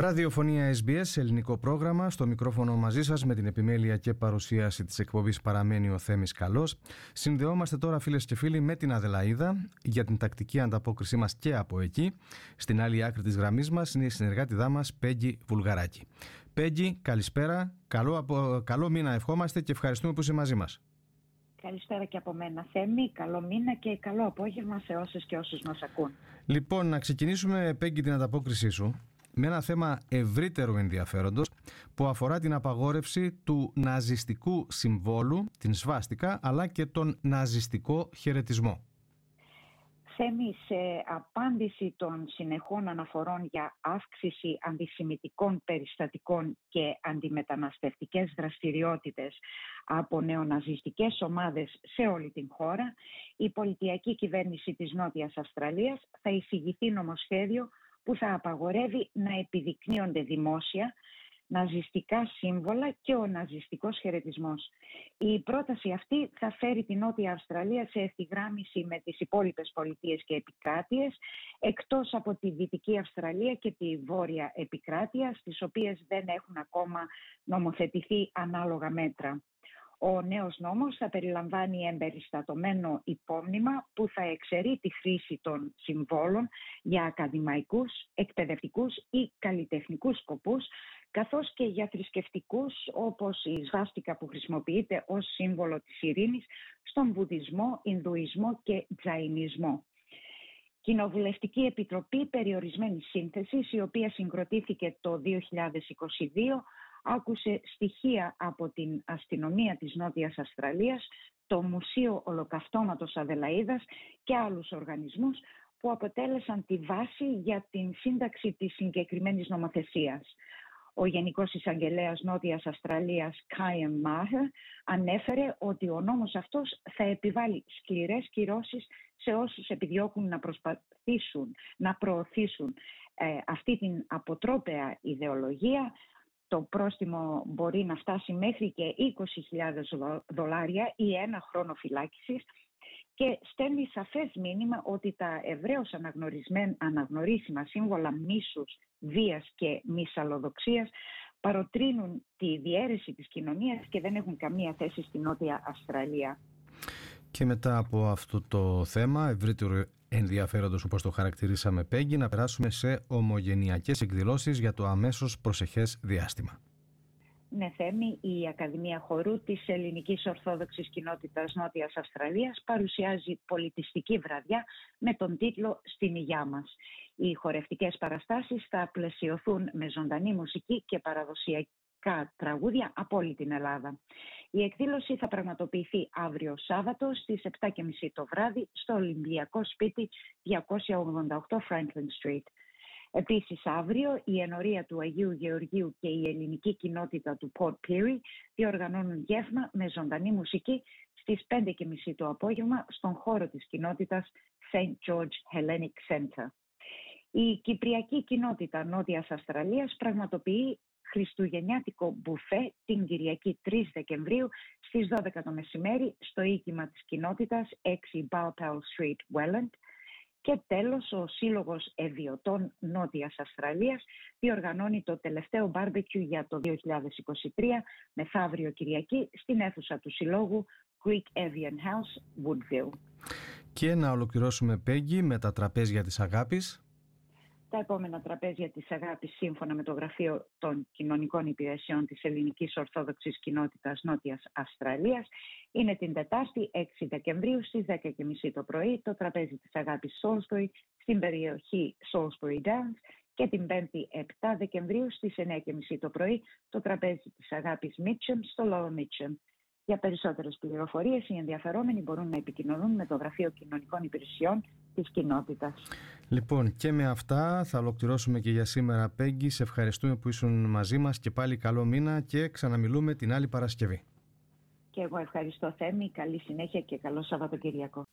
Ραδιοφωνία SBS, ελληνικό πρόγραμμα. Στο μικρόφωνο μαζί σας με την επιμέλεια και παρουσίαση της εκπομπής παραμένει ο Θέμης Καλός. Συνδεόμαστε τώρα, φίλες και φίλοι, με την Αδελαίδα για την τακτική ανταπόκρισή μας και από εκεί. Στην άλλη άκρη της γραμμής μας είναι η συνεργάτηδά μας, Πέγγι Βουλγαράκη. Πέγγι, καλησπέρα. Καλό, καλό μήνα ευχόμαστε και ευχαριστούμε που είσαι μαζί μας. Καλησπέρα και από μένα Θέμη, καλό μήνα και καλό απόγευμα σε όσες και όσους μας ακούν. Λοιπόν, να ξεκινήσουμε Πέγγι την ανταπόκρισή σου με ένα θέμα ευρύτερου ενδιαφέροντος που αφορά την απαγόρευση του ναζιστικού συμβόλου, την σβάστηκα, αλλά και τον ναζιστικό χαιρετισμό. Θέμη, σε απάντηση των συνεχών αναφορών για αύξηση αντισημιτικών περιστατικών και αντιμεταναστευτικές δραστηριότητες από νεοναζιστικές ομάδες σε όλη την χώρα, η πολιτιακή κυβέρνηση της Νότιας Αυστραλίας θα εισηγηθεί νομοσχέδιο που θα απαγορεύει να επιδεικνύονται δημόσια ναζιστικά σύμβολα και ο ναζιστικός χαιρετισμός. Η πρόταση αυτή θα φέρει την Νότια Αυστραλία σε ευθυγράμμιση με τις υπόλοιπες πολιτείες και επικράτειες εκτός από τη Δυτική Αυστραλία και τη Βόρεια Επικράτεια στις οποίες δεν έχουν ακόμα νομοθετηθεί ανάλογα μέτρα. Ο νέος νόμος θα περιλαμβάνει εμπεριστατωμένο υπόμνημα που θα εξαιρεί τη χρήση των συμβόλων για ακαδημαϊκούς, εκπαιδευτικούς ή καλλιτεχνικούς σκοπούς καθώς και για θρησκευτικούς όπως η σβάστηκα που χρησιμοποιείται ως σύμβολο της ειρήνης στον Βουδισμό, Ινδουισμό και Τζαϊνισμό. Κοινοβουλευτική Επιτροπή Περιορισμένης Σύνθεσης η οποία συγκροτήθηκε το 2022 άκουσε στοιχεία από την αστυνομία της Νότιας Αυστραλίας, το Μουσείο Ολοκαυτώματος Αδελαίδας και άλλους οργανισμούς που αποτέλεσαν τη βάση για την σύνταξη της συγκεκριμένης νομοθεσίας. Ο Γενικός Εισαγγελέας Νότιας Αυστραλίας Κάιεν Μάχερ ανέφερε ότι ο νόμος αυτός θα επιβάλλει σκληρές κυρώσεις σε όσους επιδιώκουν να προσπαθήσουν να προωθήσουν ε, αυτή την αποτρόπαια ιδεολογία το πρόστιμο μπορεί να φτάσει μέχρι και 20.000 δολάρια ή ένα χρόνο φυλάκισης και στέλνει σαφές μήνυμα ότι τα ευρέως αναγνωρίσιμα σύμβολα μίσους, βίας και μυσαλλοδοξίας παροτρύνουν τη διαίρεση της κοινωνίας και δεν έχουν καμία θέση στην Νότια Αυστραλία. Και μετά από αυτό το θέμα, ευρύτερο ενδιαφέροντος όπως το χαρακτηρίσαμε Πέγγι, να περάσουμε σε ομογενειακές εκδηλώσεις για το αμέσως προσεχές διάστημα. Ναι, Θέμη, η Ακαδημία Χορού της Ελληνικής Ορθόδοξης Κοινότητας Νότιας Αυστραλίας παρουσιάζει πολιτιστική βραδιά με τον τίτλο «Στην υγειά μας». Οι χορευτικές παραστάσεις θα πλαισιωθούν με ζωντανή μουσική και παραδοσιακή τραγούδια από όλη την Ελλάδα. Η εκδήλωση θα πραγματοποιηθεί αύριο Σάββατο στις 7.30 το βράδυ στο Ολυμπιακό Σπίτι 288 Franklin Street. Επίσης αύριο η ενορία του Αγίου Γεωργίου και η ελληνική κοινότητα του Port Pirie διοργανώνουν γεύμα με ζωντανή μουσική στις 5.30 το απόγευμα στον χώρο της κοινότητας St. George Hellenic Center. Η Κυπριακή Κοινότητα Νότιας Αυστραλίας πραγματοποιεί Χριστουγεννιάτικο μπουφέ την Κυριακή 3 Δεκεμβρίου στις 12 το μεσημέρι στο οίκημα της κοινότητας 6 Balpal Street, Welland. Και τέλος, ο Σύλλογος Ευιωτών Νότιας Αυστραλίας διοργανώνει το τελευταίο μπάρμπεκιου για το 2023 μεθαύριο Κυριακή στην αίθουσα του Συλλόγου Greek Avian House, Woodville. Και να ολοκληρώσουμε, Πέγγι, με τα τραπέζια της αγάπης τα επόμενα τραπέζια της αγάπης σύμφωνα με το Γραφείο των Κοινωνικών Υπηρεσιών της Ελληνικής Ορθόδοξης Κοινότητας Νότιας Αυστραλίας είναι την Τετάρτη 6 Δεκεμβρίου στις 10.30 το πρωί το τραπέζι της αγάπης Salisbury στην περιοχή Salisbury Downs και την 5η 7 Δεκεμβρίου στις 9.30 το πρωί το τραπέζι της αγάπης Mitcham στο Lower Mitcham. Για περισσότερες πληροφορίες οι ενδιαφερόμενοι μπορούν να επικοινωνούν με το Γραφείο Κοινωνικών Υπηρεσιών της κοινότητας. Λοιπόν και με αυτά θα ολοκληρώσουμε και για σήμερα Πέγγι. Σε ευχαριστούμε που ήσουν μαζί μας και πάλι καλό μήνα και ξαναμιλούμε την άλλη Παρασκευή. Και εγώ ευχαριστώ Θέμη, καλή συνέχεια και καλό Σαββατοκυριακό.